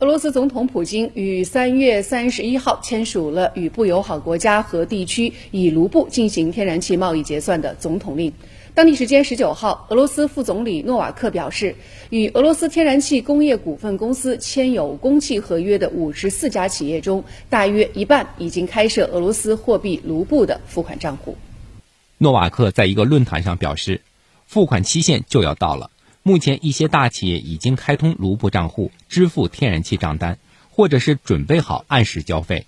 俄罗斯总统普京于三月三十一号签署了与不友好国家和地区以卢布进行天然气贸易结算的总统令。当地时间十九号，俄罗斯副总理诺瓦克表示，与俄罗斯天然气工业股份公司签有供气合约的五十四家企业中，大约一半已经开设俄罗斯货币卢布的付款账户。诺瓦克在一个论坛上表示，付款期限就要到了。目前，一些大企业已经开通卢布账户支付天然气账单，或者是准备好按时交费。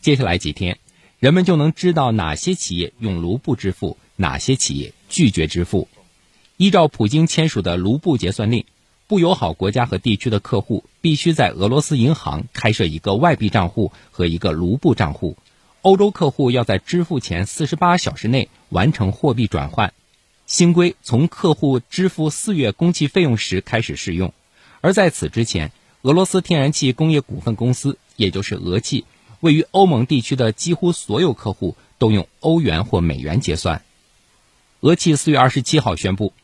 接下来几天，人们就能知道哪些企业用卢布支付。哪些企业拒绝支付？依照普京签署的卢布结算令，不友好国家和地区的客户必须在俄罗斯银行开设一个外币账户和一个卢布账户。欧洲客户要在支付前四十八小时内完成货币转换。新规从客户支付四月供气费用时开始适用，而在此之前，俄罗斯天然气工业股份公司，也就是俄气，位于欧盟地区的几乎所有客户都用欧元或美元结算。俄气四月二十七号宣布，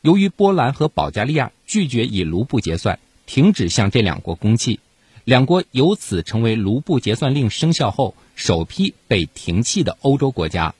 由于波兰和保加利亚拒绝以卢布结算，停止向这两国供气，两国由此成为卢布结算令生效后首批被停气的欧洲国家。